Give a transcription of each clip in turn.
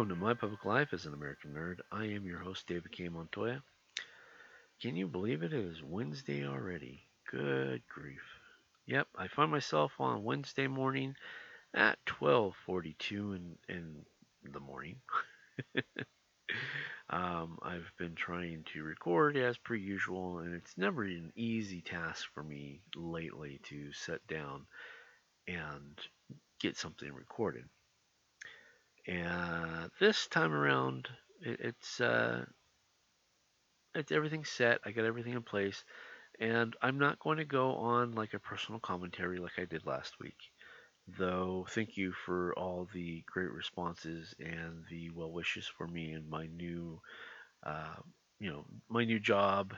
Welcome to My Public Life as an American Nerd. I am your host, David K. Montoya. Can you believe it? It is Wednesday already. Good grief. Yep, I find myself on Wednesday morning at 12:42 in, in the morning. um, I've been trying to record as per usual, and it's never an easy task for me lately to sit down and get something recorded. And this time around, it, it's uh, it's everything set. I got everything in place, and I'm not going to go on like a personal commentary like I did last week. Though, thank you for all the great responses and the well wishes for me and my new, uh, you know, my new job.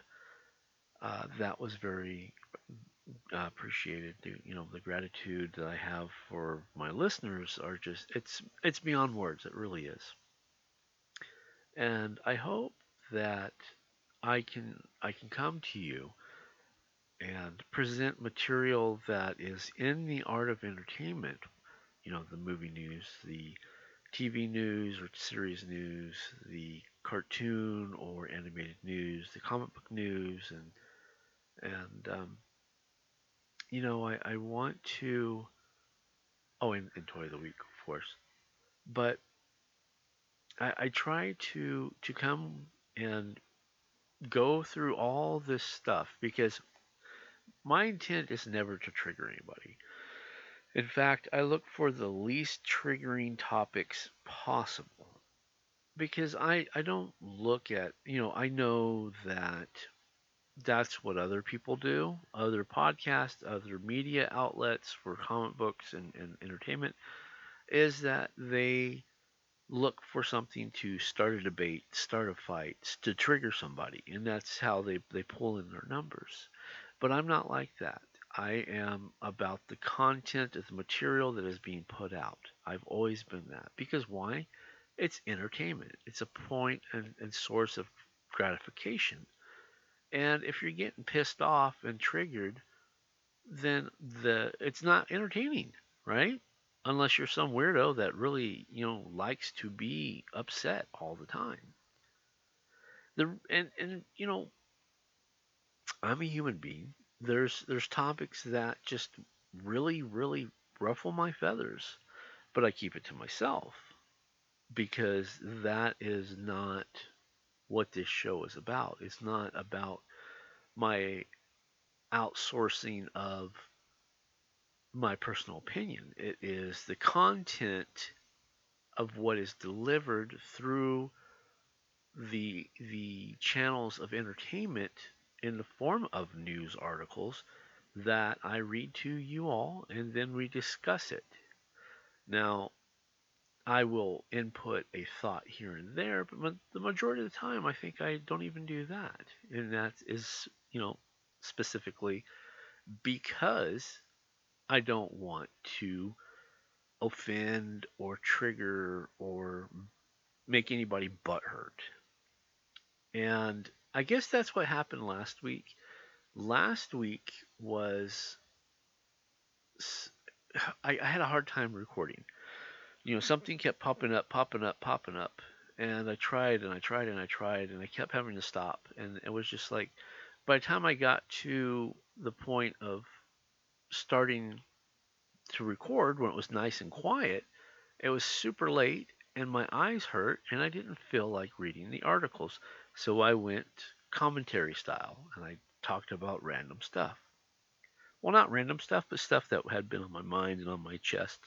Uh, that was very uh, appreciated. The, you know, the gratitude that I have for my listeners are just it's it's beyond words. It really is. And I hope that I can I can come to you and present material that is in the art of entertainment. You know, the movie news, the TV news or series news, the cartoon or animated news, the comic book news, and and um, you know, I, I want to. Oh, and, and toy of the week, of course. But I, I try to to come and go through all this stuff because my intent is never to trigger anybody. In fact, I look for the least triggering topics possible because I, I don't look at, you know, I know that that's what other people do, other podcasts, other media outlets for comic books and, and entertainment, is that they look for something to start a debate, start a fight, to trigger somebody, and that's how they, they pull in their numbers. But I'm not like that. I am about the content of the material that is being put out. I've always been that. Because why? It's entertainment. It's a point and, and source of gratification. And if you're getting pissed off and triggered, then the it's not entertaining, right? Unless you're some weirdo that really, you know, likes to be upset all the time. The and and you know, I'm a human being. There's there's topics that just really really ruffle my feathers, but I keep it to myself because that is not what this show is about. It's not about my outsourcing of my personal opinion. It is the content of what is delivered through the the channels of entertainment in the form of news articles that I read to you all and then we discuss it. Now, I will input a thought here and there, but the majority of the time, I think I don't even do that. And that is, you know, specifically because I don't want to offend or trigger or make anybody butthurt. And I guess that's what happened last week. Last week was. I, I had a hard time recording you know, something kept popping up, popping up, popping up. And I tried and I tried and I tried and I kept having to stop. And it was just like, by the time I got to the point of starting to record when it was nice and quiet, it was super late and my eyes hurt and I didn't feel like reading the articles. So I went commentary style and I talked about random stuff. Well, not random stuff, but stuff that had been on my mind and on my chest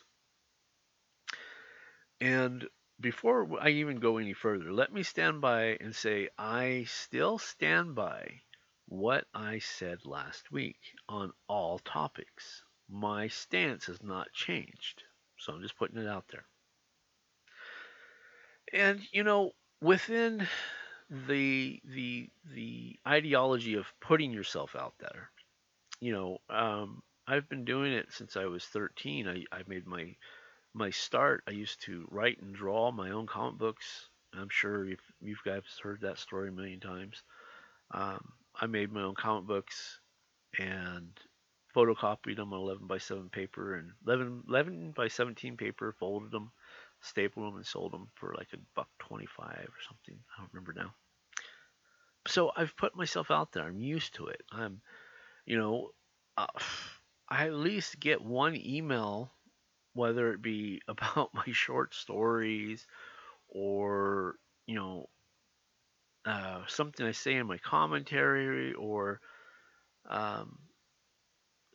and before I even go any further, let me stand by and say I still stand by what I said last week on all topics. My stance has not changed. So I'm just putting it out there. And you know, within the the the ideology of putting yourself out there, you know, um, I've been doing it since I was 13. I, I made my my start. I used to write and draw my own comic books. I'm sure if you guys heard that story a million times. Um, I made my own comic books and photocopied them on 11 by 7 paper and 11, 11 by 17 paper, folded them, stapled them, and sold them for like a buck 25 or something. I don't remember now. So I've put myself out there. I'm used to it. I'm, you know, uh, I at least get one email, whether it be about my short stories or, you know, uh, something I say in my commentary or um,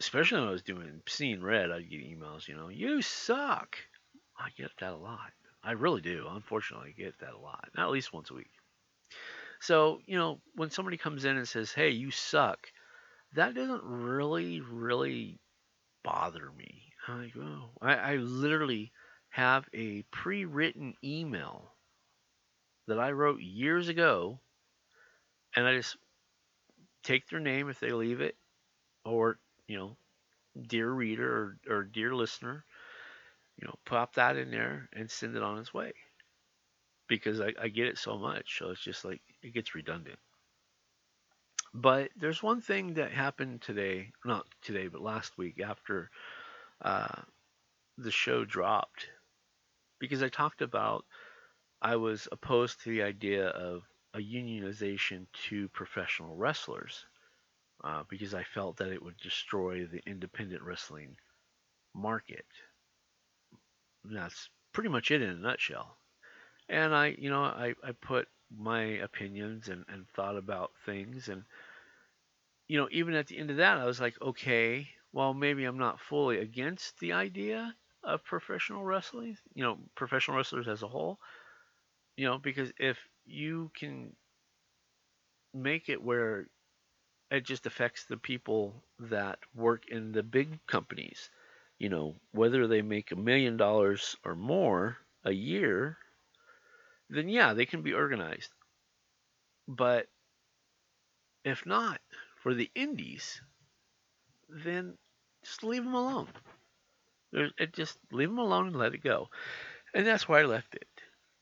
especially when I was doing Seeing Red, I'd get emails, you know, you suck. I get that a lot. I really do. Unfortunately, I get that a lot. Not at least once a week. So, you know, when somebody comes in and says, hey, you suck, that doesn't really, really bother me. I go, oh. I, I literally have a pre written email that I wrote years ago, and I just take their name if they leave it, or you know, dear reader or, or dear listener, you know, pop that in there and send it on its way. Because I, I get it so much, so it's just like it gets redundant. But there's one thing that happened today, not today, but last week after uh, the show dropped, because I talked about I was opposed to the idea of a unionization to professional wrestlers uh, because I felt that it would destroy the independent wrestling market. That's pretty much it in a nutshell. And I, you know, I, I put my opinions and, and thought about things. And, you know, even at the end of that, I was like, okay, well, maybe I'm not fully against the idea of professional wrestling, you know, professional wrestlers as a whole, you know, because if you can make it where it just affects the people that work in the big companies. You know, whether they make a million dollars or more a year, then yeah, they can be organized. But if not, for the indies, then just leave them alone. It just leave them alone and let it go. And that's where I left it.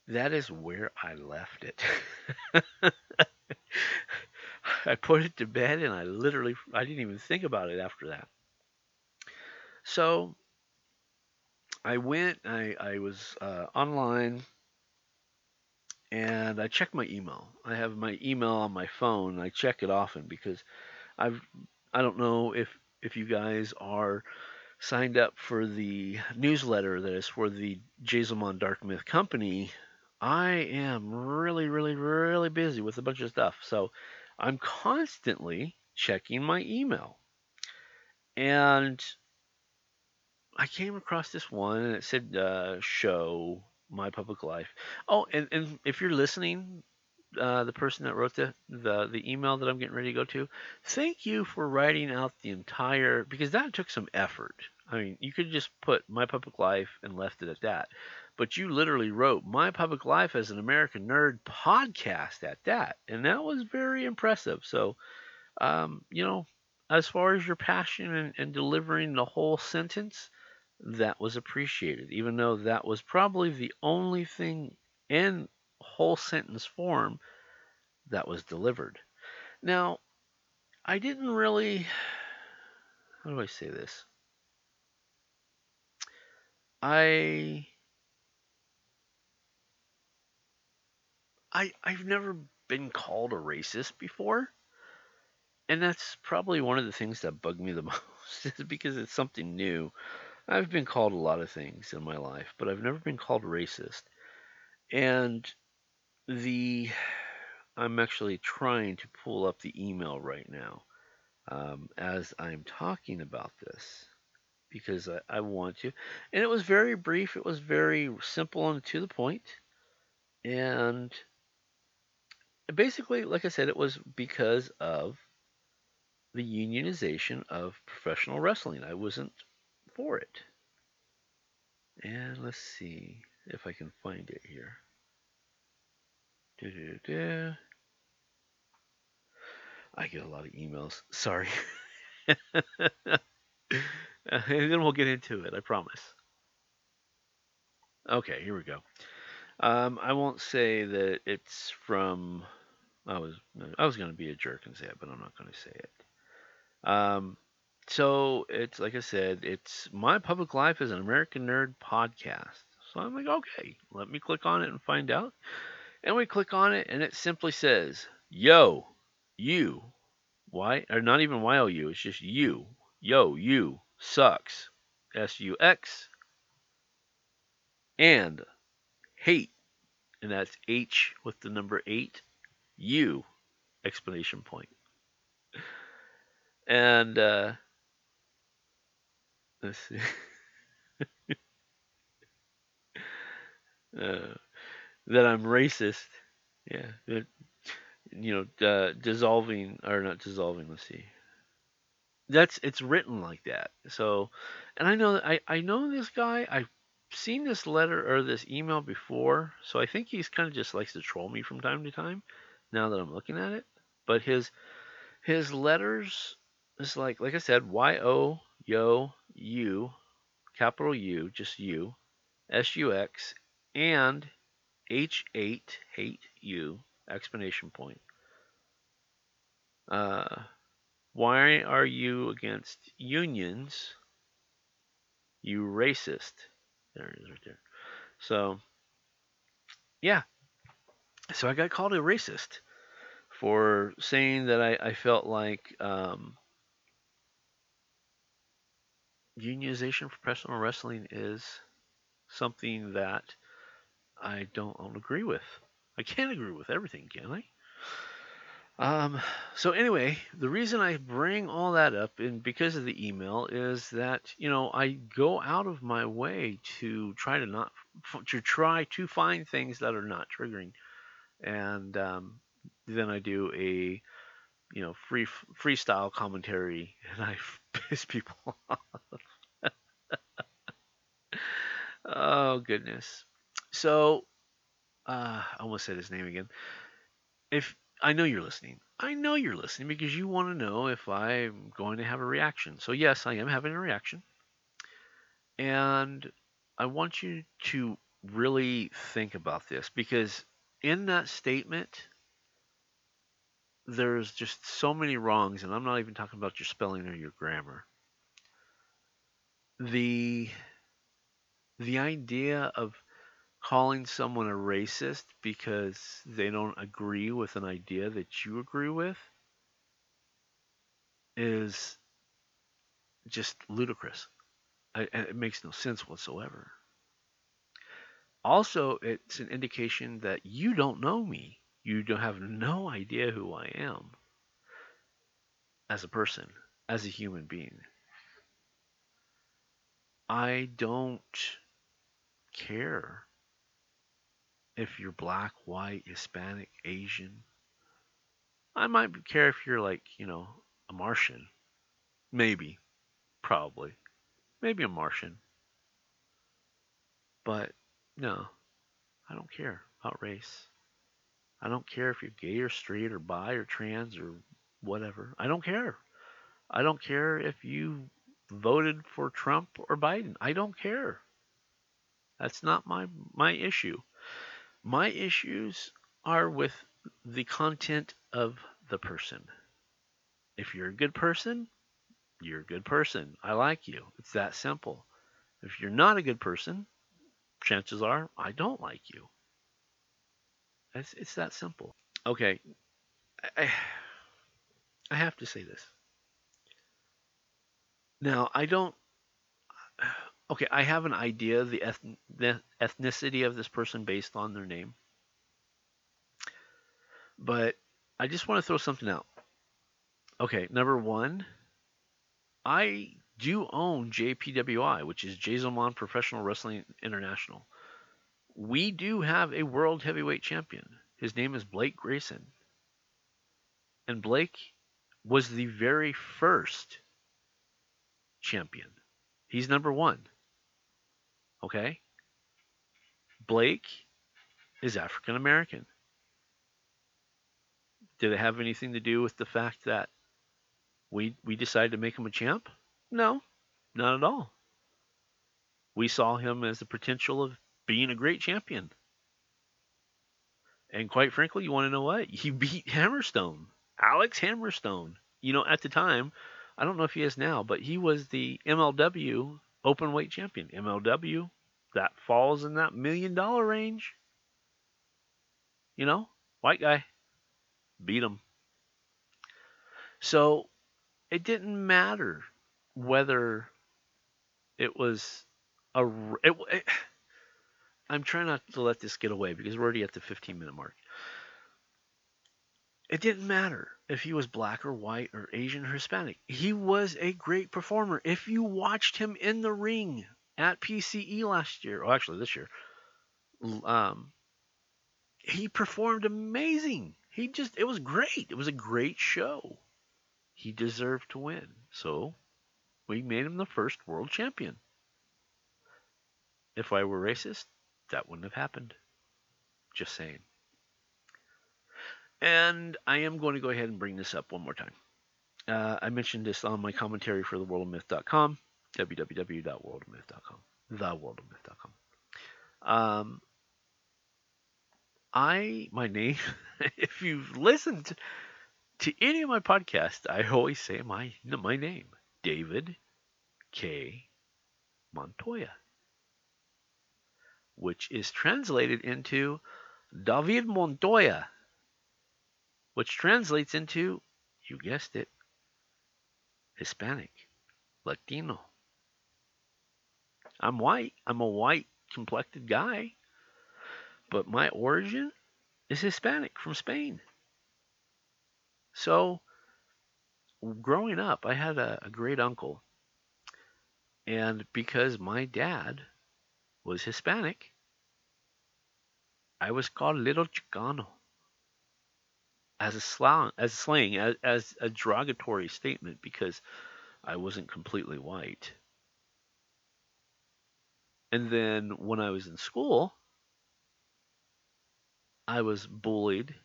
That is where I left it. I put it to bed and I literally I didn't even think about it after that. So I went, I, I was uh, online and I checked my email. I have my email on my phone. I check it often because I've I don't know if if you guys are signed up for the newsletter that is for the Jazelmon Dark Myth Company. I am really, really, really busy with a bunch of stuff. So I'm constantly checking my email. And I came across this one and it said uh, show my public life. Oh, and, and if you're listening, uh, the person that wrote the, the the email that I'm getting ready to go to, thank you for writing out the entire because that took some effort. I mean, you could just put my public life and left it at that but you literally wrote My Public Life as an American Nerd podcast at that. And that was very impressive. So, um, you know, as far as your passion and, and delivering the whole sentence, that was appreciated, even though that was probably the only thing in whole sentence form that was delivered. Now, I didn't really. How do I say this? I I I've never been called a racist before. And that's probably one of the things that bug me the most is because it's something new. I've been called a lot of things in my life, but I've never been called racist. And the I'm actually trying to pull up the email right now um, as I'm talking about this because I, I want to. And it was very brief. It was very simple and to the point. And basically, like I said, it was because of the unionization of professional wrestling. I wasn't for it. And let's see if I can find it here. I get a lot of emails. Sorry. and then we'll get into it. I promise. Okay, here we go. Um, I won't say that it's from. I was I was to be a jerk and say it, but I'm not to say it. Um, so it's like I said, it's my public life as an American nerd podcast. So I'm like, okay, let me click on it and find out. And we click on it, and it simply says, "Yo, you, why or not even Y O U, it's just you, yo, you sucks, S U X, and hate, and that's H with the number eight, you, explanation point. And uh, let's see. uh, that I'm racist. Yeah. That, you know, uh, dissolving or not dissolving. Let's see. That's it's written like that. So, and I know I I know this guy. I've seen this letter or this email before. So I think he's kind of just likes to troll me from time to time. Now that I'm looking at it, but his his letters is like like I said, Y O Yo U, capital U, just U, S U X, and H8 hate you explanation point. Uh, why are you against unions? You racist. There it is right there. So, yeah. So I got called a racist for saying that I, I felt like um, unionization for professional wrestling is something that I don't agree with. I can't agree with everything, can I? Um, so anyway, the reason I bring all that up, and because of the email, is that you know I go out of my way to try to not to try to find things that are not triggering, and um, then I do a you know free freestyle commentary, and I piss people off. oh goodness. So uh, I almost said his name again. If I know you're listening, I know you're listening because you want to know if I'm going to have a reaction. So yes, I am having a reaction, and I want you to really think about this because in that statement there's just so many wrongs and I'm not even talking about your spelling or your grammar. The the idea of calling someone a racist because they don't agree with an idea that you agree with is just ludicrous. I, it makes no sense whatsoever. Also, it's an indication that you don't know me. You don't have no idea who I am as a person, as a human being. I don't care if you're black, white, Hispanic, Asian. I might care if you're like, you know, a Martian. Maybe. Probably. Maybe a Martian. But no, I don't care about race. I don't care if you're gay or straight or bi or trans or whatever. I don't care. I don't care if you voted for Trump or Biden. I don't care. That's not my my issue. My issues are with the content of the person. If you're a good person, you're a good person. I like you. It's that simple. If you're not a good person, chances are I don't like you. It's, it's that simple. Okay. I, I have to say this. Now, I don't. Okay, I have an idea of the, eth- the ethnicity of this person based on their name. But I just want to throw something out. Okay, number one, I do own JPWI, which is Jason Professional Wrestling International. We do have a world heavyweight champion. His name is Blake Grayson. And Blake was the very first champion. He's number one. Okay? Blake is African American. Did it have anything to do with the fact that we we decided to make him a champ? No, not at all. We saw him as the potential of being a great champion. And quite frankly, you want to know what? He beat Hammerstone, Alex Hammerstone. You know, at the time, I don't know if he is now, but he was the MLW open weight champion. MLW, that falls in that million dollar range. You know, white guy beat him. So it didn't matter whether it was a. It, it, I'm trying not to let this get away because we're already at the 15 minute mark. It didn't matter if he was black or white or Asian or Hispanic. He was a great performer. If you watched him in the ring at PCE last year, or actually this year, um, he performed amazing. He just, it was great. It was a great show. He deserved to win. So we made him the first world champion. If I were racist, that wouldn't have happened. Just saying. And I am going to go ahead and bring this up one more time. Uh, I mentioned this on my commentary for theworldofmyth.com, www.worldofmyth.com, theworldofmyth.com. Um, I, my name, if you've listened to any of my podcasts, I always say my my name, David K. Montoya, which is translated into David Montoya, which translates into, you guessed it, Hispanic, Latino. I'm white. I'm a white complected guy, but my origin is Hispanic from Spain. So, growing up, I had a, a great uncle. And because my dad was Hispanic, I was called Little Chicano as a slang, as slang, as, as a derogatory statement because I wasn't completely white. And then when I was in school, I was bullied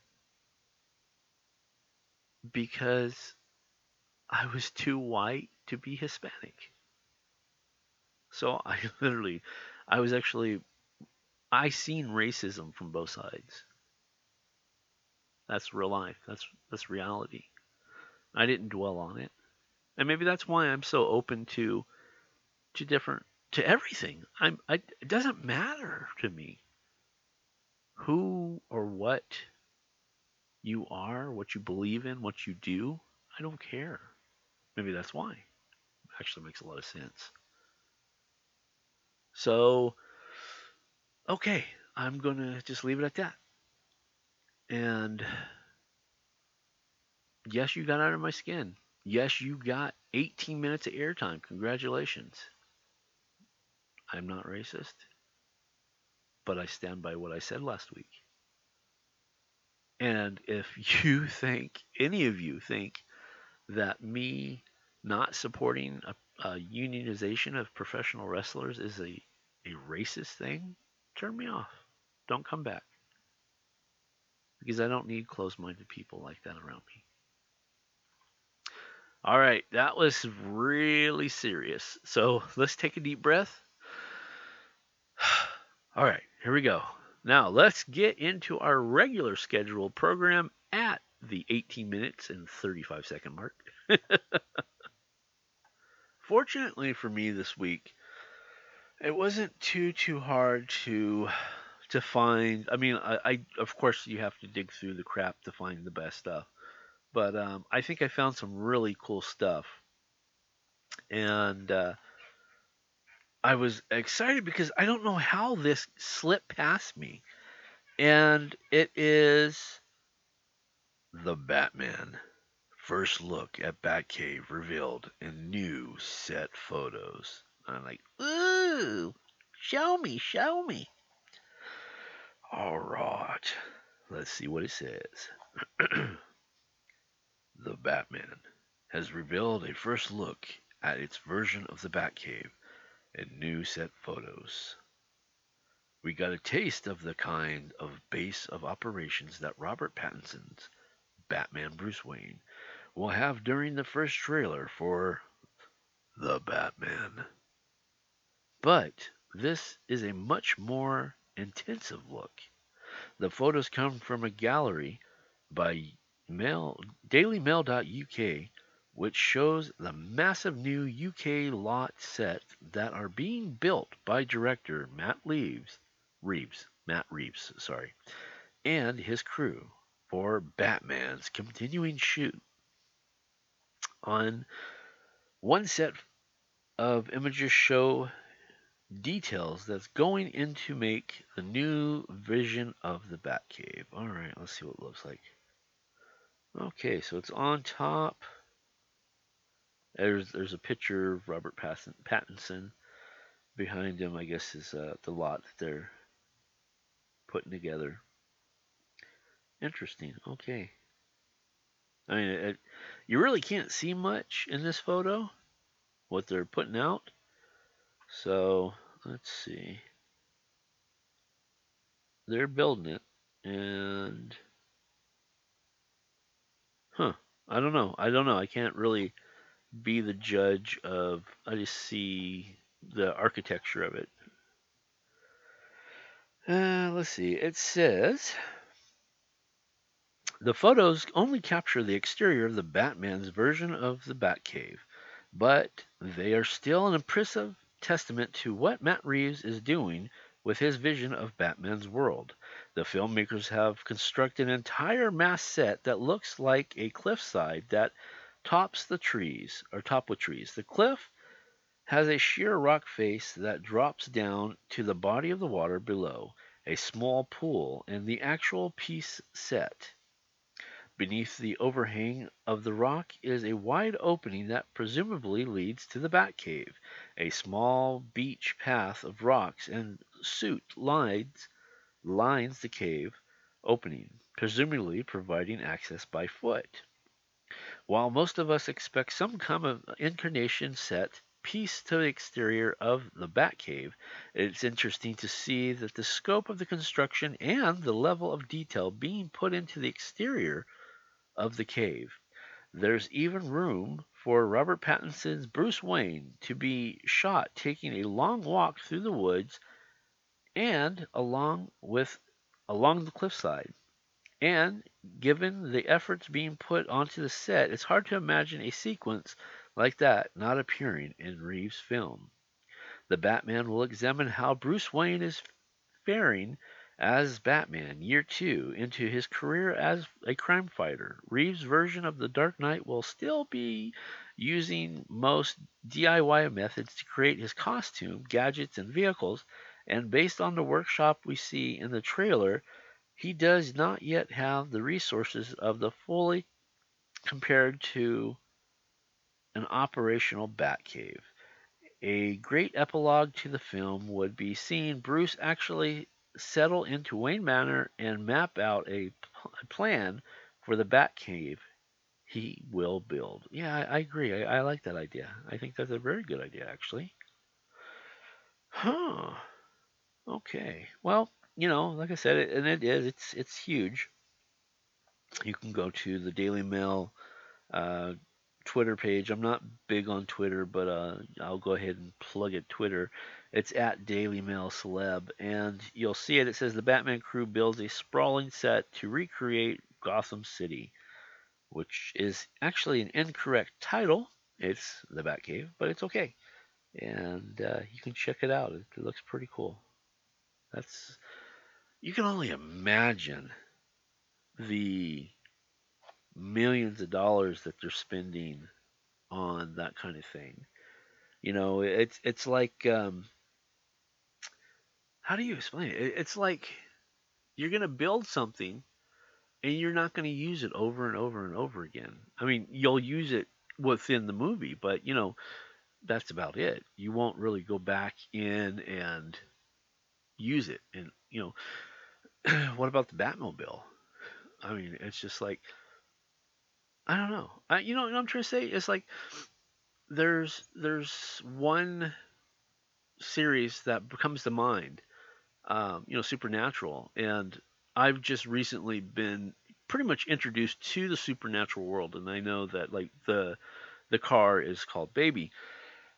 because I was too white to be Hispanic. So I literally, I was actually, I seen racism from both sides. That's real life. That's that's reality. I didn't dwell on it, and maybe that's why I'm so open to, to different, to everything. I'm. I, it doesn't matter to me. Who or what you are, what you believe in, what you do, I don't care. Maybe that's why. Actually makes a lot of sense. So, okay, I'm going to just leave it at that. And yes, you got under my skin. Yes, you got 18 minutes of airtime. Congratulations. I'm not racist, but I stand by what I said last week. And if you think, any of you think, that me not supporting a, a unionization of professional wrestlers is a, a racist thing, turn me off. Don't come back. Because I don't need closed minded people like that around me. All right, that was really serious. So let's take a deep breath. All right, here we go. Now, let's get into our regular scheduled program at the 18 minutes and 35 second mark. Fortunately for me this week, it wasn't too too hard to to find. I mean, I, I of course you have to dig through the crap to find the best stuff, but um, I think I found some really cool stuff, and uh, I was excited because I don't know how this slipped past me. And it is The Batman. First look at Batcave revealed in new set photos. I'm like, ooh, show me, show me. All right, let's see what it says. the Batman has revealed a first look at its version of the Batcave and new set photos. We got a taste of the kind of base of operations that Robert Pattinson's Batman Bruce Wayne we'll have during the first trailer for The Batman. But this is a much more intensive look. The photos come from a gallery by Mail, dailymail.uk which shows the massive new UK lot sets that are being built by director Matt Reeves, Reeves, Matt Reeves, sorry, and his crew for Batman's continuing shoot. On one set of images show details that's going in to make the new vision of the Batcave. All right, let's see what it looks like. Okay, so it's on top. There's there's a picture of Robert Pattinson. Behind him, I guess, is uh, the lot that they're putting together. Interesting. Okay. I mean, it, you really can't see much in this photo, what they're putting out. So let's see. They're building it, and huh? I don't know. I don't know. I can't really be the judge of. I just see the architecture of it. Uh, let's see. It says the photos only capture the exterior of the Batman's version of the Batcave, but they are still an impressive testament to what Matt Reeves is doing with his vision of Batman's world. The filmmakers have constructed an entire mass set that looks like a cliffside that tops the trees, or top with trees. The cliff has a sheer rock face that drops down to the body of the water below, a small pool, and the actual piece set. Beneath the overhang of the rock is a wide opening that presumably leads to the Batcave. A small beach path of rocks and soot lines lines the cave opening, presumably providing access by foot. While most of us expect some kind of incarnation set piece to the exterior of the Batcave, it's interesting to see that the scope of the construction and the level of detail being put into the exterior of the cave. There's even room for Robert Pattinson's Bruce Wayne to be shot taking a long walk through the woods and along with along the cliffside. And given the efforts being put onto the set, it's hard to imagine a sequence like that not appearing in Reeves' film. The Batman will examine how Bruce Wayne is faring as Batman year two into his career as a crime fighter. Reeves' version of The Dark Knight will still be using most DIY methods to create his costume, gadgets, and vehicles, and based on the workshop we see in the trailer, he does not yet have the resources of the fully compared to an operational Batcave. A great epilogue to the film would be seeing Bruce actually settle into Wayne Manor and map out a plan for the Batcave he will build. Yeah, I, I agree. I, I, like that idea. I think that's a very good idea, actually. Huh. Okay. Well, you know, like I said, and it is, it's it's huge. You can go to the Daily Mail uh, Twitter page. I'm not big on Twitter, but uh, I'll go ahead and plug it. Twitter. It's at Daily Mail Celeb, and you'll see it. It says the Batman crew builds a sprawling set to recreate Gotham City, which is actually an incorrect title. It's the Batcave, but it's okay, and uh, you can check it out. It, it looks pretty cool. That's you can only imagine the millions of dollars that they're spending on that kind of thing. You know, it's it's like um, how do you explain it? It's like you're to build something and you're not to use it over and over and over again. I mean, you'll use it within the movie, but you know, that's about it. You won't really go back in and use it. And you know, what about the Batmobile? I mean, it's just like I don't know. I, you know what I'm trying to say? It's like there's there's one series that comes to mind, um, you know, Supernatural, and I've just recently been pretty much introduced to the supernatural world, and I know that like the the car is called Baby,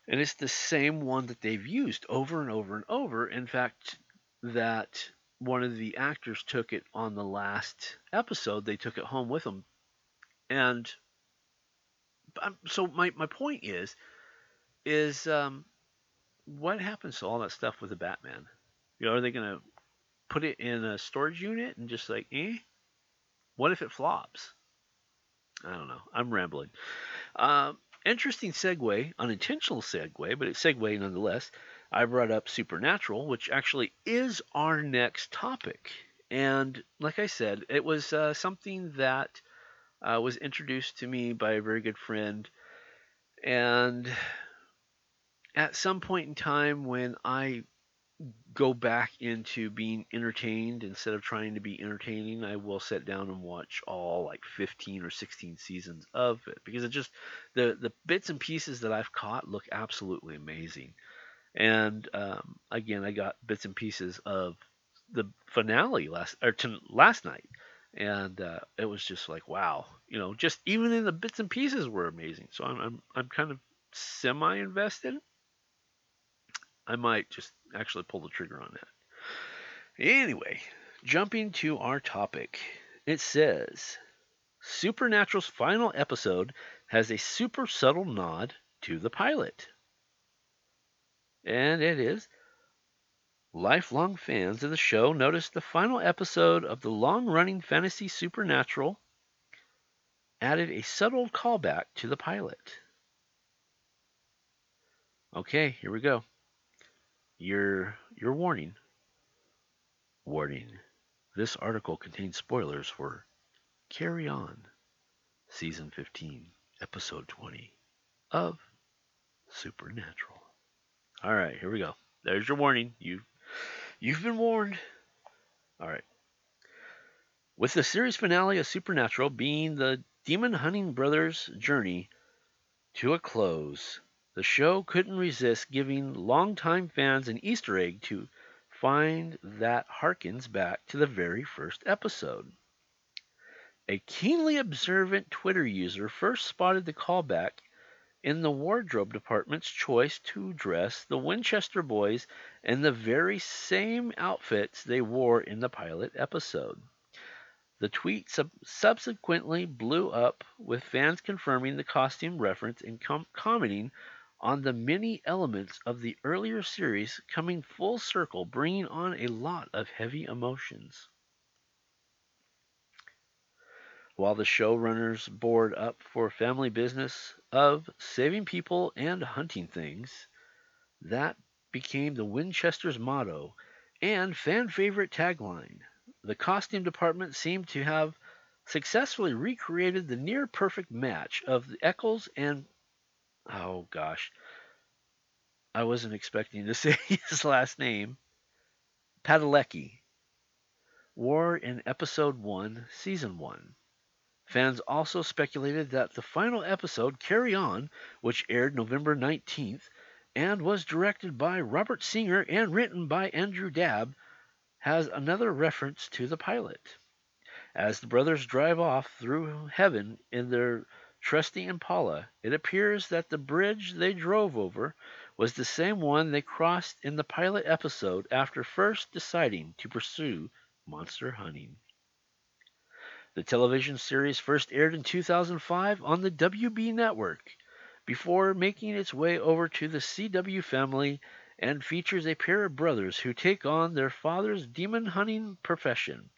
and it's the same one that they've used over and over and over. In fact, that one of the actors took it on the last episode. They took it home with them, and um, so my my point is, is um, what happens to all that stuff with the Batman? You know, are they gonna put it in a storage unit and just like, eh? What if it flops? I don't know. I'm rambling. Um, interesting segue, unintentional segue, but it's segue nonetheless. I brought up Supernatural, which actually is our next topic. And like I said, it was uh, something that uh, was introduced to me by a very good friend. And at some point in time, when I go back into being entertained instead of trying to be entertaining, I will sit down and watch all like 15 or 16 seasons of it because it just the the bits and pieces that I've caught look absolutely amazing. And um, again, I got bits and pieces of the finale last or to, last night, and uh, it was just like wow, you know, just even in the bits and pieces were amazing. So I'm I'm, I'm kind of semi invested. I might just actually pull the trigger on that. Anyway, jumping to our topic, it says Supernatural's final episode has a super subtle nod to the pilot and it is. Lifelong fans of the show noticed the final episode of the long running fantasy Supernatural added a subtle callback to the pilot. Okay, here we go. Your your warning. Warning. This article contains spoilers for Carry On, Season 15, Episode 20 of Supernatural. All right, here we go. There's your warning. You you've been warned. All right. With the series finale of Supernatural being the demon hunting brothers' journey to a close, the show couldn't resist giving longtime fans an Easter egg to find that harkens back to the very first episode. A keenly observant Twitter user first spotted the callback in the wardrobe department's choice to dress the Winchester boys in the very same outfits they wore in the pilot episode. The tweet sub- subsequently blew up, with fans confirming the costume reference and com- commenting on the many elements of the earlier series coming full circle, bringing on a lot of heavy emotions. While the showrunners board up for family business of saving people and hunting things, that became the Winchester's motto and fan favorite tagline. The costume department seemed to have successfully recreated the near perfect match of the Ackles and oh gosh, I wasn't expecting to say his last name, Padalecki, wore in episode 1, season 1. Fans also speculated that the final episode, Carry On, which aired November 19th and was directed by Robert Singer and written by Andrew Dabb, has another reference to the pilot. As the brothers drive off through heaven in their trusty Impala, it appears that the bridge they drove over was the same one they crossed in the pilot episode after first deciding to pursue monster hunting. The television series first aired in 2005 on the WB network before making its way over to the CW family and features a pair of brothers who take on their father's demon hunting profession.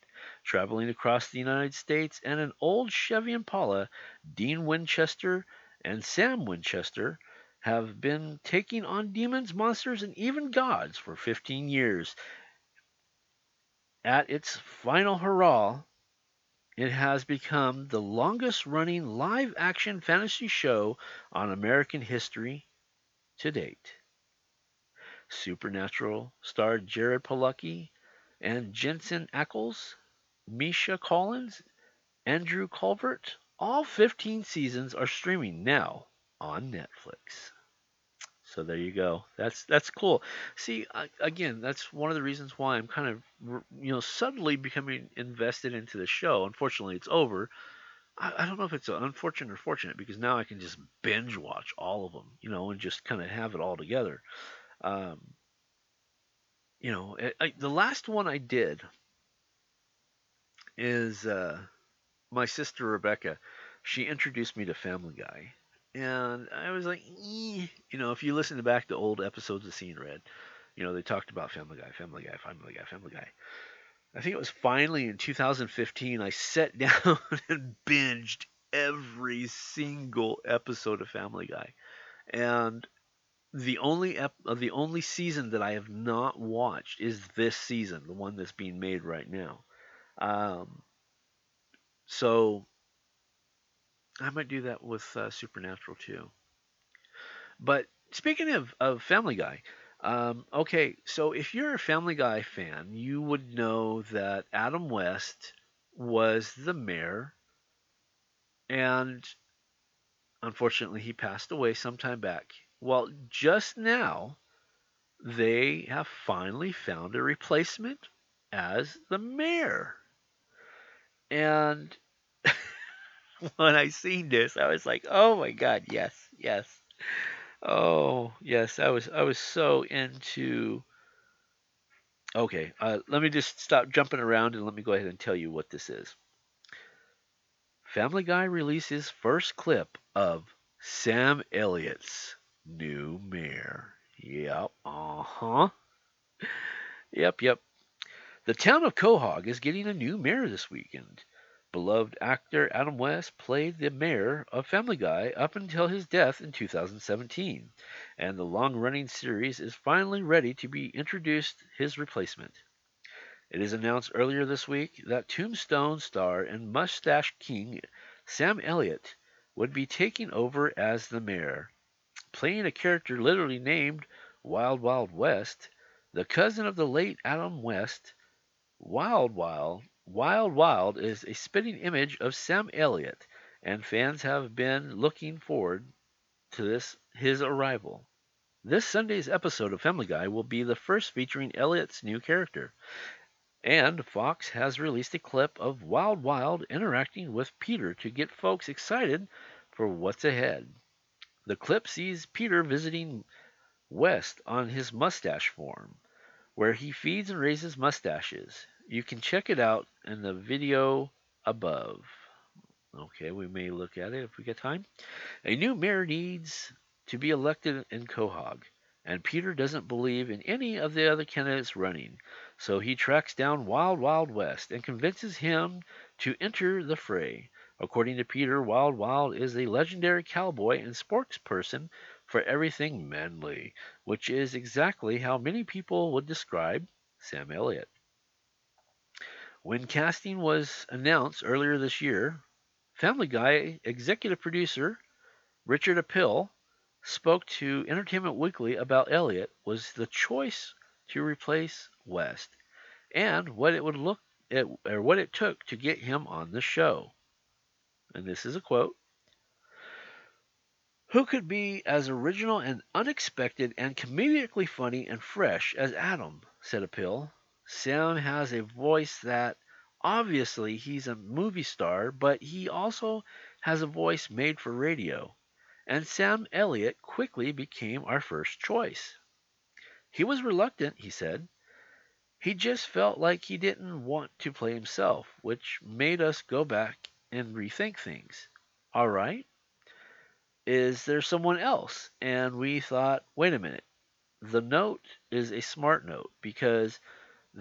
Traveling across the United States and an old Chevy Impala, Dean Winchester and Sam Winchester have been taking on demons, monsters, and even gods for 15 years. At its final hurrah, it has become the longest running live action fantasy show on American history to date. Supernatural starred Jared Padalecki and Jensen Ackles, Misha Collins, Andrew Calvert. All 15 seasons are streaming now on Netflix. So there you go. That's that's cool. See, I, again, that's one of the reasons why I'm kind of you know subtly becoming invested into the show. Unfortunately, it's over. I, I don't know if it's unfortunate or fortunate because now I can just binge watch all of them, you know, and just kind of have it all together. Um, you know, I, I, the last one I did is uh, my sister Rebecca. She introduced me to Family Guy, and I was like, you know, if you listen back to old episodes of Seeing Red, you know, they talked about Family Guy, Family Guy, Family Guy, Family Guy. I think it was finally in 2015 I sat down and binged every single episode of Family Guy, and the only ep- uh, the only season that I have not watched is this season, the one that's being made right now. Um, so I might do that with uh, Supernatural too. But speaking of, of Family Guy, um, okay, so if you're a Family Guy fan, you would know that Adam West was the mayor, and unfortunately, he passed away some time back. Well, just now, they have finally found a replacement as the mayor. And when I seen this, I was like, "Oh my god, yes, yes." Oh, yes, I was I was so into Okay, uh, let me just stop jumping around and let me go ahead and tell you what this is. Family Guy releases first clip of Sam Elliott's new mayor. Yep, uh huh. Yep, yep. The town of Quahog is getting a new mayor this weekend. Beloved actor Adam West played the mayor of Family Guy up until his death in 2017, and the long running series is finally ready to be introduced his replacement. It is announced earlier this week that Tombstone star and mustache king Sam Elliott would be taking over as the mayor. Playing a character literally named Wild Wild West, the cousin of the late Adam West, Wild Wild Wild Wild is a spitting image of Sam Elliott, and fans have been looking forward to this his arrival. This Sunday's episode of Family Guy will be the first featuring Elliott's new character. And Fox has released a clip of Wild Wild interacting with Peter to get folks excited for what's ahead. The clip sees Peter visiting West on his mustache farm, where he feeds and raises mustaches. You can check it out in the video above. Okay, we may look at it if we get time. A new mayor needs to be elected in Quahog, and Peter doesn't believe in any of the other candidates running, so he tracks down Wild Wild West and convinces him to enter the fray. According to Peter, Wild Wild is a legendary cowboy and spokesperson for everything manly, which is exactly how many people would describe Sam Elliott. When casting was announced earlier this year, Family Guy executive producer Richard Appel spoke to Entertainment Weekly about Elliott was the choice to replace West and what it would look at, or what it took to get him on the show. And this is a quote. Who could be as original and unexpected and comedically funny and fresh as Adam? said Appel. Sam has a voice that obviously he's a movie star, but he also has a voice made for radio. And Sam Elliott quickly became our first choice. He was reluctant, he said. He just felt like he didn't want to play himself, which made us go back and rethink things. All right. Is there someone else? And we thought, wait a minute. The note is a smart note because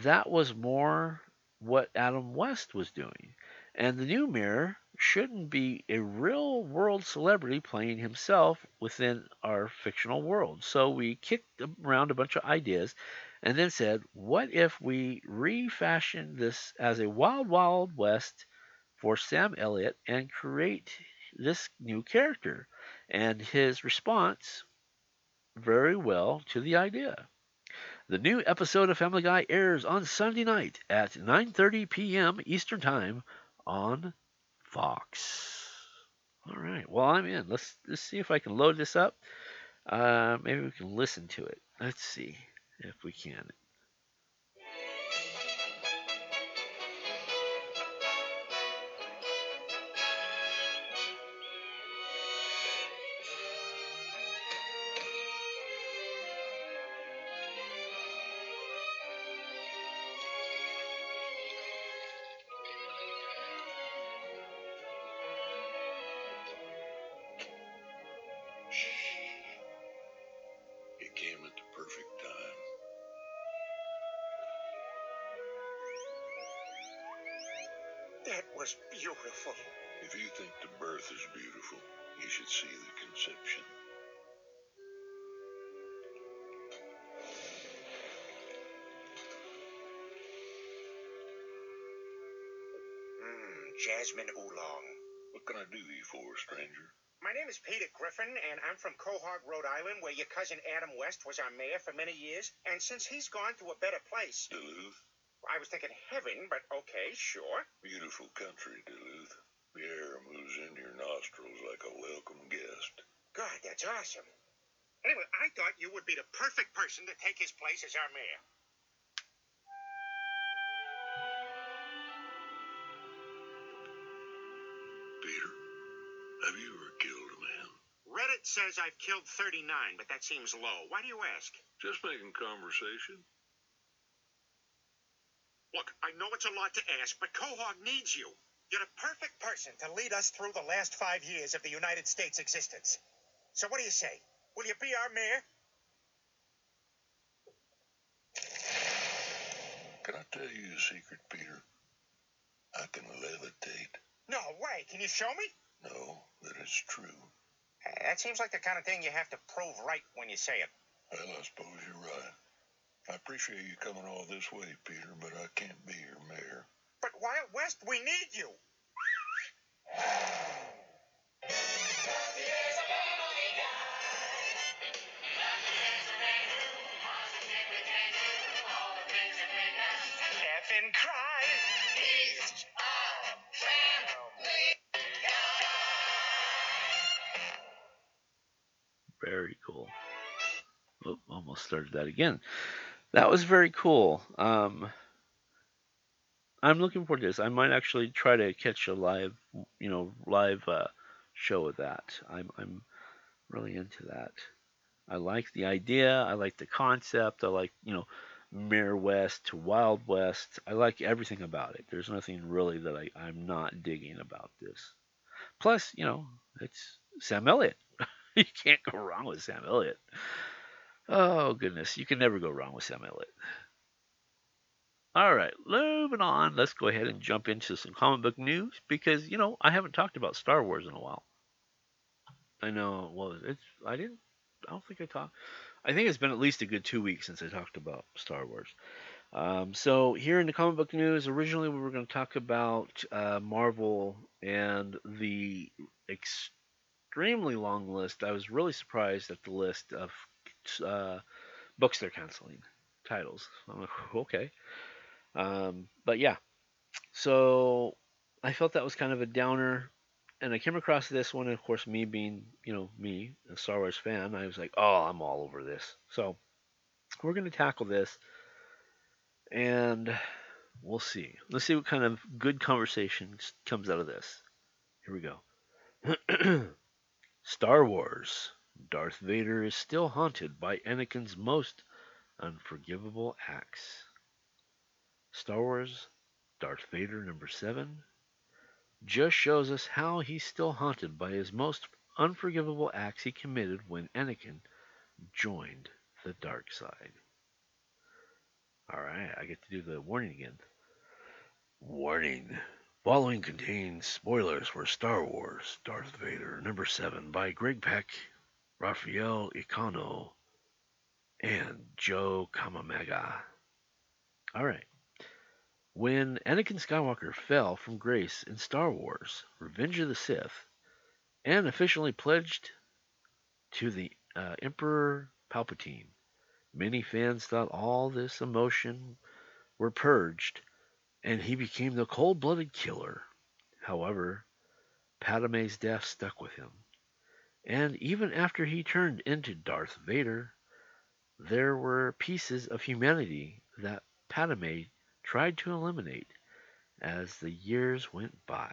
that was more what Adam West was doing. And the new mirror shouldn't be a real world celebrity playing himself within our fictional world. So we kicked around a bunch of ideas and then said, what if we refashion this as a Wild Wild West for Sam Elliott and create this new character? And his response very well to the idea. The new episode of Family Guy airs on Sunday night at 9:30 p.m. Eastern Time on Fox. All right. Well, I'm in. Let's let's see if I can load this up. Uh, maybe we can listen to it. Let's see if we can. That was beautiful. If you think the birth is beautiful, you should see the conception. Mmm, jasmine oolong. What can I do you for, stranger? My name is Peter Griffin, and I'm from Quahog, Rhode Island, where your cousin Adam West was our mayor for many years. And since he's gone to a better place, Duluth? I was thinking heaven, but okay, sure. Beautiful country, Duluth. The air moves into your nostrils like a welcome guest. God, that's awesome. Anyway, I thought you would be the perfect person to take his place as our mayor. Peter, have you ever killed a man? Reddit says I've killed 39, but that seems low. Why do you ask? Just making conversation. Look, I know it's a lot to ask, but Quahog needs you. You're the perfect person to lead us through the last five years of the United States' existence. So what do you say? Will you be our mayor? Can I tell you a secret, Peter? I can levitate. No way. Can you show me? No, that it's true. Uh, That seems like the kind of thing you have to prove right when you say it. Well, I suppose you're right. I appreciate you coming all this way, Peter, but I can't be your mayor. But Wild West, we need you. F and cry. Very cool. Oh, almost started that again. That was very cool. Um, I'm looking forward to this. I might actually try to catch a live, you know, live uh, show of that. I'm I'm really into that. I like the idea. I like the concept. I like you know, Mayor West to Wild West. I like everything about it. There's nothing really that I I'm not digging about this. Plus, you know, it's Sam Elliott. you can't go wrong with Sam Elliott. Oh goodness, you can never go wrong with Sam Elliott. All right, moving on. Let's go ahead and jump into some comic book news because you know I haven't talked about Star Wars in a while. I know. Well, it's I didn't. I don't think I talked. I think it's been at least a good two weeks since I talked about Star Wars. Um, so here in the comic book news, originally we were going to talk about uh, Marvel and the extremely long list. I was really surprised at the list of uh, books they're canceling, titles. I'm like, okay. Um, but yeah, so I felt that was kind of a downer, and I came across this one. And of course, me being you know me, a Star Wars fan, I was like, oh, I'm all over this. So we're going to tackle this, and we'll see. Let's see what kind of good conversation comes out of this. Here we go. Star Wars. Darth Vader is still haunted by Anakin's most unforgivable acts. Star Wars Darth Vader number 7 just shows us how he's still haunted by his most unforgivable acts he committed when Anakin joined the dark side. Alright, I get to do the warning again. Warning. Following contains spoilers for Star Wars Darth Vader number 7 by Greg Pak, Raffaele Ienco, and Joe Caramagna. Alright. When Anakin Skywalker fell from grace in Star Wars Revenge of the Sith and officially pledged to the uh, Emperor Palpatine, many fans thought all this emotion were purged and he became the cold blooded killer. However, Padme's death stuck with him, And even after he turned into Darth Vader, there were pieces of humanity that Padme tried to eliminate as the years went by.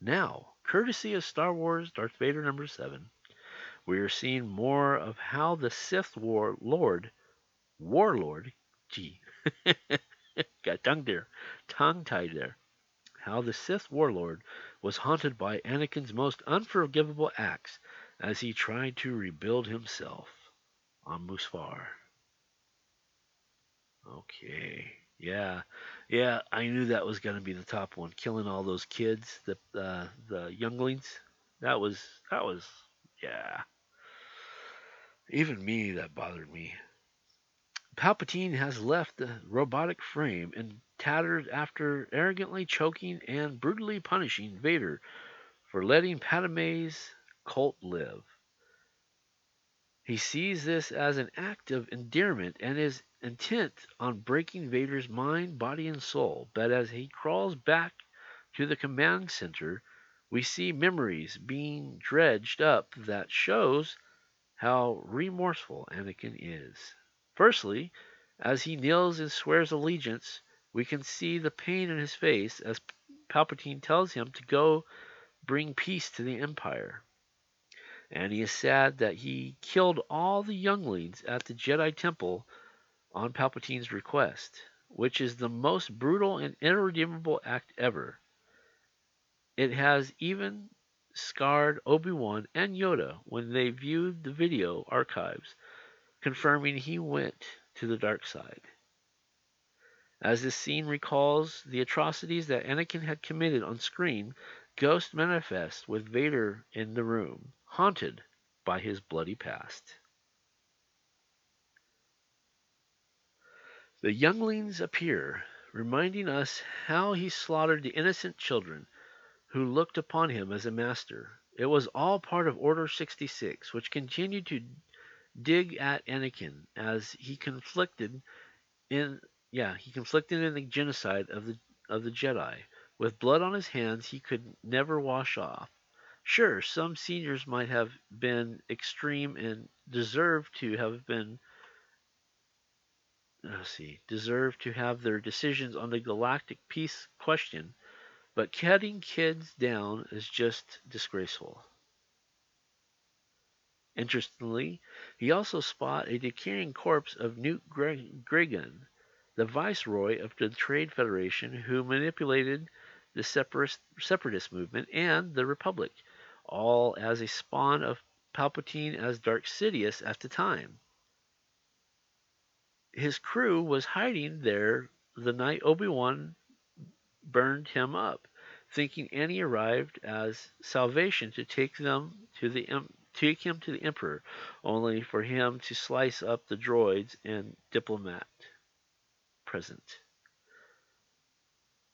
Now, courtesy of Star Wars Darth Vader number 7, we are seeing more of how the Sith War Lord, Warlord, gee, got tongue there, tongue tied there, how the Sith Warlord was haunted by Anakin's most unforgivable acts as he tried to rebuild himself on Mustafar. Okay. Yeah, yeah, I knew that was going to be the top one. Killing all those kids, the uh, the younglings. That was that was yeah. Even me, that bothered me. Palpatine has left the robotic frame and tattered after arrogantly choking and brutally punishing Vader for letting Padme's cult live. He sees this as an act of endearment and is intent on breaking Vader's mind, body, and soul. But as he crawls back to the command center, we see memories being dredged up that shows how remorseful Anakin is. Firstly, as he kneels and swears allegiance, we can see the pain in his face as Palpatine tells him to go bring peace to the Empire. And he is sad that he killed all the younglings at the Jedi Temple on Palpatine's request, which is the most brutal and irredeemable act ever. It has even scarred Obi-Wan and Yoda when they viewed the video archives, confirming he went to the dark side. As this scene recalls the atrocities that Anakin had committed on screen, Ghost manifests with Vader in the room, haunted by his bloody past. The younglings appear, reminding us how he slaughtered the innocent children who looked upon him as a master. It was all part of Order 66, which continued to dig at Anakin as he conflicted in yeah, he conflicted in the genocide of the of the Jedi. With blood on his hands he could never wash off. Sure, some seniors might have been extreme and deserved to have been let's see, deserve to have their decisions on the galactic peace question, but cutting kids down is just disgraceful. Interestingly, he also spot a decaying corpse of Nute Gragan, the viceroy of the Trade Federation who manipulated the separatist, separatist movement and the Republic, all as a spawn of Palpatine as Darth Sidious at the time. His crew was hiding there the night Obi-Wan burned him up, thinking Annie arrived as salvation to take them to the take him to the Emperor, only for him to slice up the droids and diplomat present.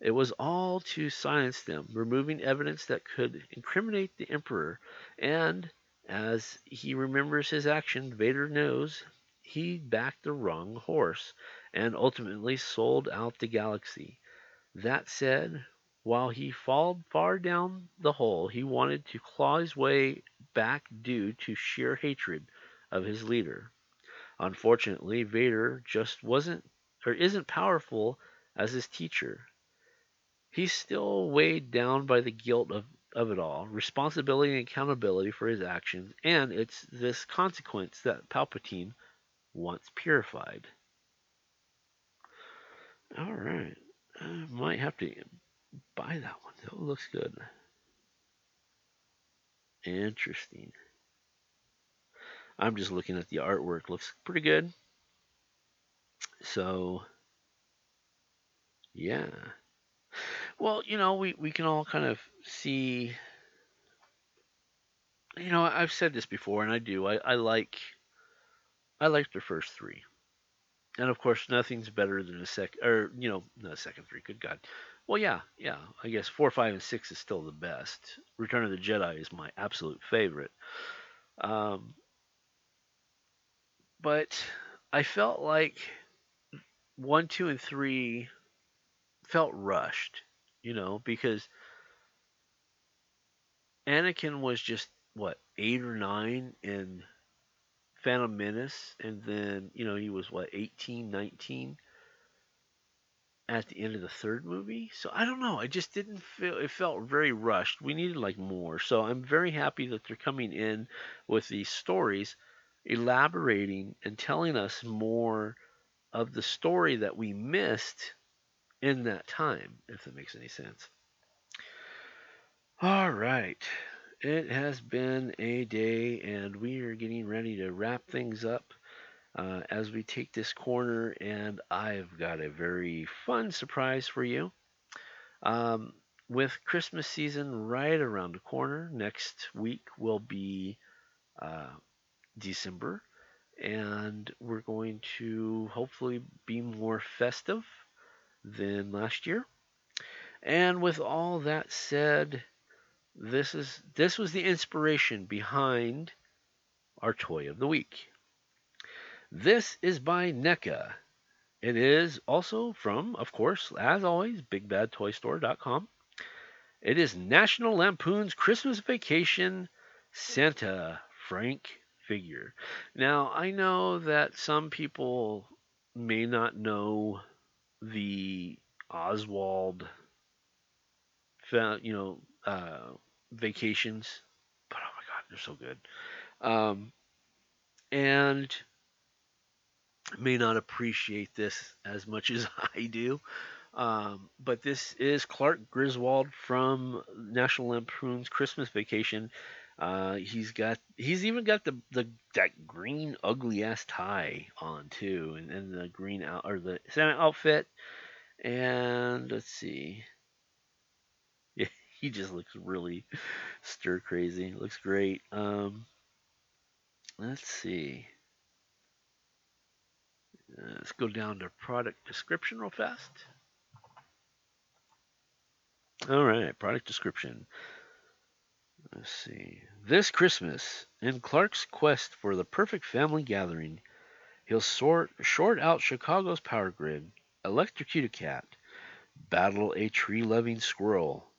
It was all to silence them, removing evidence that could incriminate the Emperor, and as he remembers his action, Vader knows he backed the wrong horse and ultimately sold out the galaxy. That said, while he fell far down the hole, he wanted to claw his way back due to sheer hatred of his leader. Unfortunately, Vader just wasn't or isn't powerful as his teacher. He's still weighed down by the guilt of, of it all, responsibility and accountability for his actions, and it's this consequence that Palpatine once purified. All right. I might have to buy that one. That looks good. Interesting. I'm just looking at the artwork. Looks pretty good. So, yeah. Well, you know, we, we can all kind of see. You know, I've said this before, and I do. I, I like I like the first three. And of course, nothing's better than a second, or, you know, a second three, good God. Well, yeah, yeah, I guess four, five, and six is still the best. Return of the Jedi is my absolute favorite. Um, but I felt like one, two, and three felt rushed, you know, because Anakin was just what eight or nine in Phantom Menace, and then you know he was what 18, 19 at the end of the third movie. So I don't know. I just didn't feel it felt very rushed. We needed like more. So I'm very happy that they're coming in with these stories, elaborating and telling us more of the story that we missed in that time, if that makes any sense. All right. It has been a day, and we are getting ready to wrap things up uh, as we take this corner, and I've got a very fun surprise for you. Um, with Christmas season right around the corner, next week will be uh, December, and we're going to hopefully be more festive than last year. And with all that said, this is this was the inspiration behind our toy of the week. This is by NECA. It is also from, of course, as always, BigBadToyStore.com. It is National Lampoon's Christmas Vacation Santa Frank figure. Now, I know that some people may not know the Griswold, you know, uh, vacations, but oh my god, they're so good. Um, and may not appreciate this as much as I do. Um, but this is Clark Griswold from National Lampoon's Christmas Vacation. Uh, he's got he's even got the, the that green ugly ass tie on too, and, and the green out or the Santa outfit. And let's see, yeah, he just looks really stir crazy. Looks great. Um, let's see. Uh, let's go down to product description real fast. All right, product description. Let's see. This Christmas, in Clark's quest for the perfect family gathering, he'll sort, short out Chicago's power grid, electrocute a cat, battle a tree loving squirrel,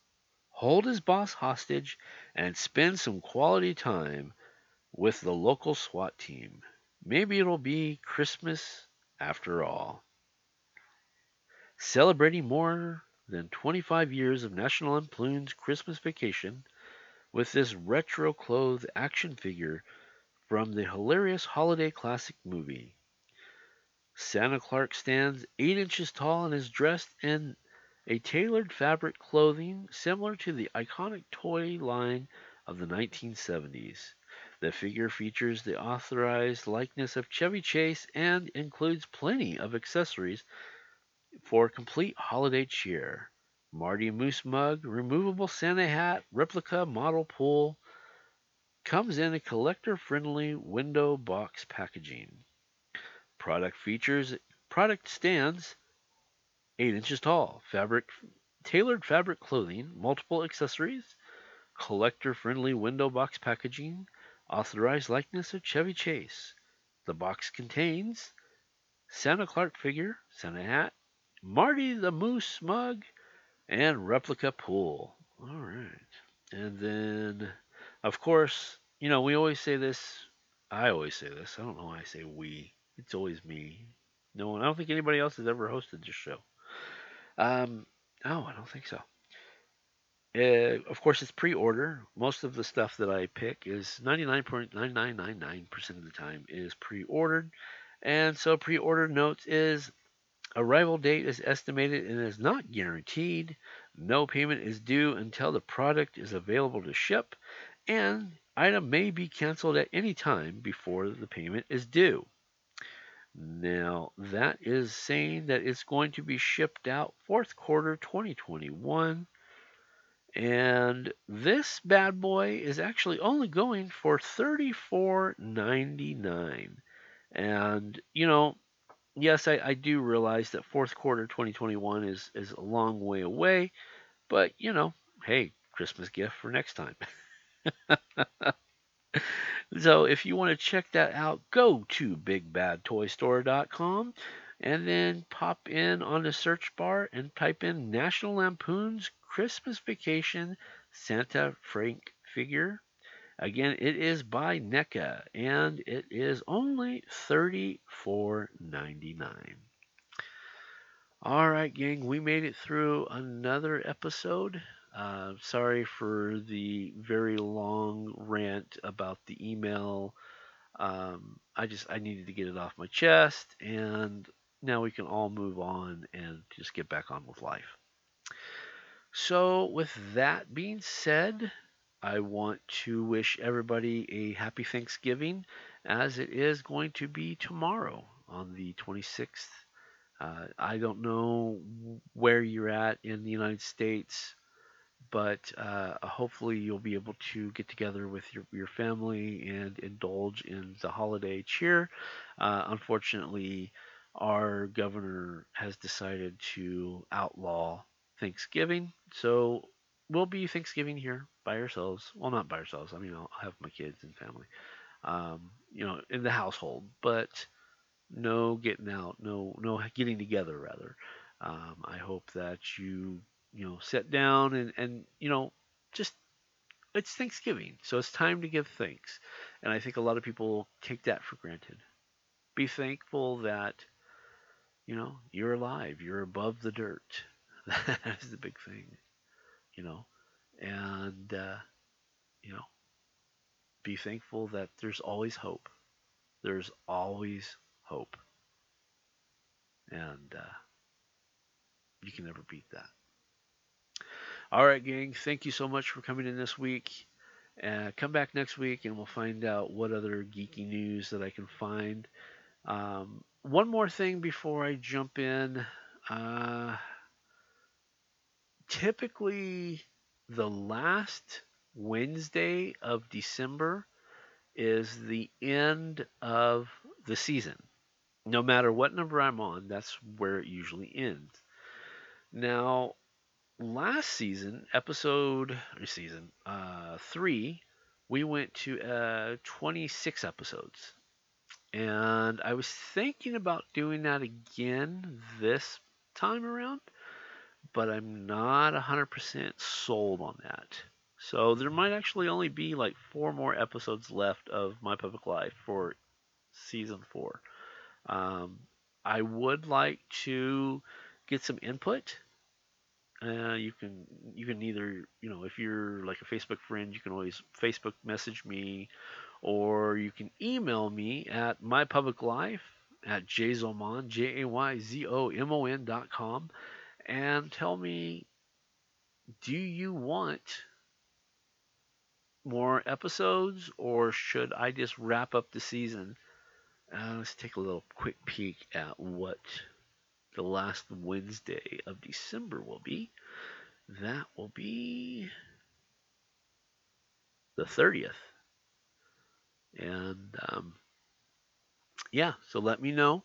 hold his boss hostage, and spend some quality time with the local SWAT team. Maybe it'll be Christmas after all. Celebrating more than 25 years of National Lampoon's Christmas Vacation with this retro clothed action figure from the hilarious holiday classic movie. Santa Clark stands 8 inches tall and is dressed in a tailored fabric clothing similar to the iconic toy line of the 1970s. The figure features the authorized likeness of Chevy Chase and includes plenty of accessories for complete holiday cheer. Marty Moose mug, removable Santa hat, replica model pool, comes in a collector friendly window box packaging. Product features product stands 8 inches tall, fabric tailored fabric clothing, multiple accessories, collector friendly window box packaging, authorized likeness of Chevy Chase. The box contains Santa Clark figure, Santa hat, Marty the Moose mug, and replica pool. All right. And then, of course, you know, we always say this. I always say this. I don't know why I say we. It's always me. No one. I don't think anybody else has ever hosted this show. Um, oh, I don't think so. Uh, of course, it's pre-order. Most of the stuff that I pick is 99.9999% of the time is pre-ordered, and so pre-order notes is arrival date is estimated and is not guaranteed. No payment is due until the product is available to ship, and item may be canceled at any time before the payment is due. Now, that is saying that it's going to be shipped out fourth quarter 2021. And this bad boy is actually only going for $34.99. And, you know, yes, I, I do realize that fourth quarter 2021 is, is a long way away. But, you know, hey, Christmas gift for next time. so if you want to check that out, go to bigbadtoystore.com and then pop in on the search bar and type in National Lampoon's Christmas Vacation Santa Frank figure. Again, it is by NECA and it is only $34.99. All right, gang, we made it through another episode. Uh, sorry for the very long rant about the email. Um, I just I needed to get it off my chest, and now we can all move on and just get back on with life. So, with that being said, I want to wish everybody a happy Thanksgiving, as it is going to be tomorrow on the 26th. Uh, I don't know where you're at in the United States but uh, hopefully you'll be able to get together with your, your family and indulge in the holiday cheer. Uh, unfortunately, our governor has decided to outlaw Thanksgiving, so we'll be Thanksgiving here by ourselves. Well, not by ourselves. I mean, I'll have my kids and family, um, you know, in the household, but no getting out, no no getting together rather. Um, I hope that you you know, sit down and, and you know, just it's Thanksgiving, so it's time to give thanks. And I think a lot of people take that for granted. Be thankful that, you know, you're alive, you're above the dirt. That is the big thing, you know. And, uh, you know, be thankful that there's always hope. There's always hope. And uh, you can never beat that. All right, gang. Thank you so much for coming in this week. Uh, come back next week and we'll find out what other geeky news that I can find. Um, one more thing before I jump in. Uh, typically, the last Wednesday of December is the end of the season. No matter what number I'm on, that's where it usually ends. Now, last season, episode or season uh, three, we went to uh, 26 episodes, and I was thinking about doing that again this time around, but I'm not 100% sold on that. So there might actually only be like four more episodes left of My Public Life for season four. Um, I would like to get some input uh, you can you can either you know if you're like a Facebook friend, you can always Facebook message me, or you can email me at mypubliclife at jayzomon j a y z o m o n dot com, and tell me, do you want more episodes, or should I just wrap up the season? Uh, let's take a little quick peek at what the last Wednesday of December will be. That will be the 30th. And um, yeah, so let me know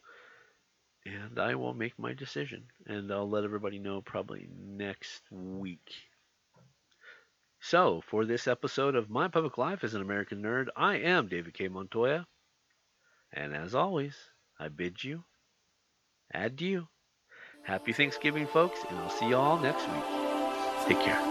and I will make my decision. And I'll let everybody know probably next week. So, for this episode of My Public Life as an American Nerd, I am David K. Montoya. And as always, I bid you adieu. Happy Thanksgiving, folks, and I'll see you all next week. Take care.